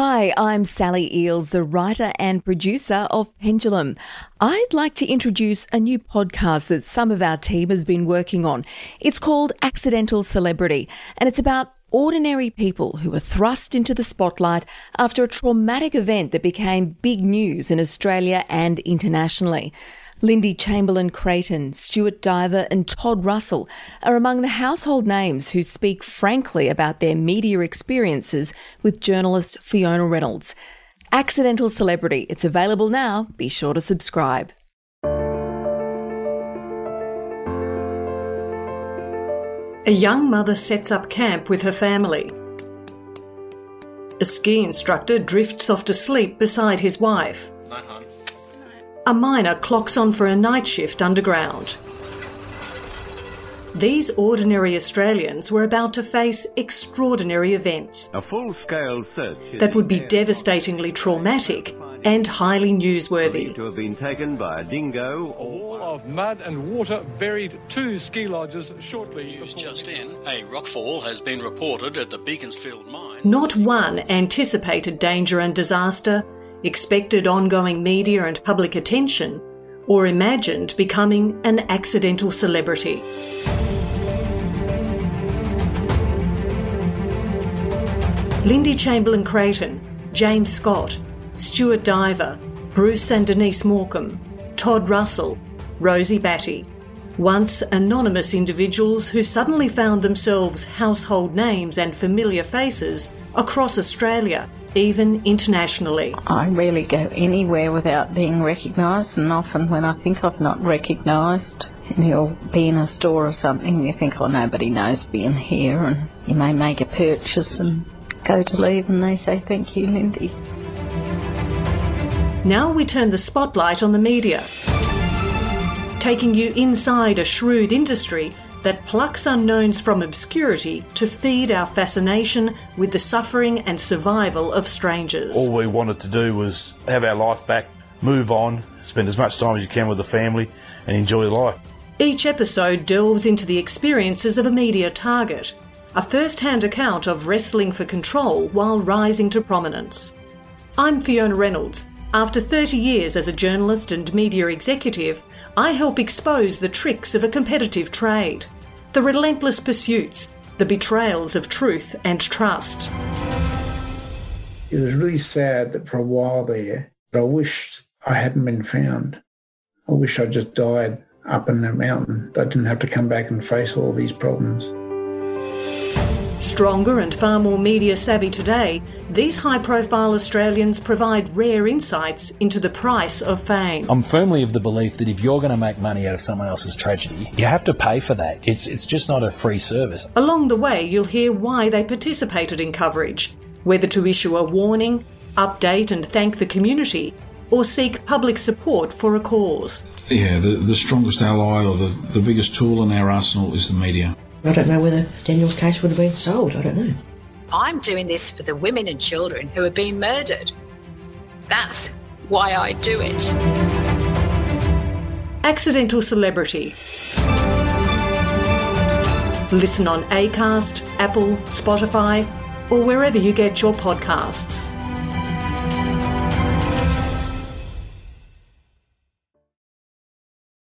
Hi, I'm Sally Eels, the writer and producer of Pendulum. I'd like to introduce a new podcast that some of our team has been working on. It's called Accidental Celebrity, and it's about ordinary people who were thrust into the spotlight after a traumatic event that became big news in Australia and internationally. Lindy Chamberlain Creighton, Stuart Diver, and Todd Russell are among the household names who speak frankly about their media experiences with journalist Fiona Reynolds. Accidental Celebrity, it's available now. Be sure to subscribe. A young mother sets up camp with her family. A ski instructor drifts off to sleep beside his wife. Night, hon. A miner clocks on for a night shift underground. These ordinary Australians were about to face extraordinary events A full-scale search that would be devastatingly traumatic and highly newsworthy. to have been taken by a dingo A wall of mud and water buried two ski lodges shortly News before just in, a rockfall has been reported at the Beaconsfield mine. Not one anticipated danger and disaster, expected ongoing media and public attention, or imagined becoming an accidental celebrity. Lindy Chamberlain Creighton, James Scott, Stuart Diver, Bruce and Denise Morcombe, Todd Russell, Rosie Batty. Once anonymous individuals who suddenly found themselves household names and familiar faces across Australia, even internationally. I rarely go anywhere without being recognised, and often when I think I've not recognised, and you'll be in a store or something, you think, oh, nobody knows being here, and you may make a purchase and go to leave, and they say, thank you, Lindy. Now we turn the spotlight on the media, taking you inside a shrewd industry that plucks unknowns from obscurity to feed our fascination with the suffering and survival of strangers. All we wanted to do was have our life back, move on, spend as much time as you can with the family, and enjoy life. Each episode delves into the experiences of a media target, a first hand account of wrestling for control while rising to prominence. I'm Fiona Reynolds. After 30 years as a journalist and media executive, I help expose the tricks of a competitive trade, the relentless pursuits, the betrayals of truth and trust. It was really sad that for a while there, I wished I hadn't been found. I wish I just died up in the mountain. I didn't have to come back and face all these problems. Stronger and far more media savvy today, these high profile Australians provide rare insights into the price of fame. I'm firmly of the belief that if you're going to make money out of someone else's tragedy, you have to pay for that. It's it's just not a free service. Along the way, you'll hear why they participated in coverage, whether to issue a warning, update and thank the community, or seek public support for a cause. Yeah, the, the strongest ally or the, the biggest tool in our arsenal is the media. I don't know whether Daniel's case would have been solved. I don't know. I'm doing this for the women and children who have been murdered. That's why I do it. Accidental Celebrity. Listen on Acast, Apple, Spotify, or wherever you get your podcasts.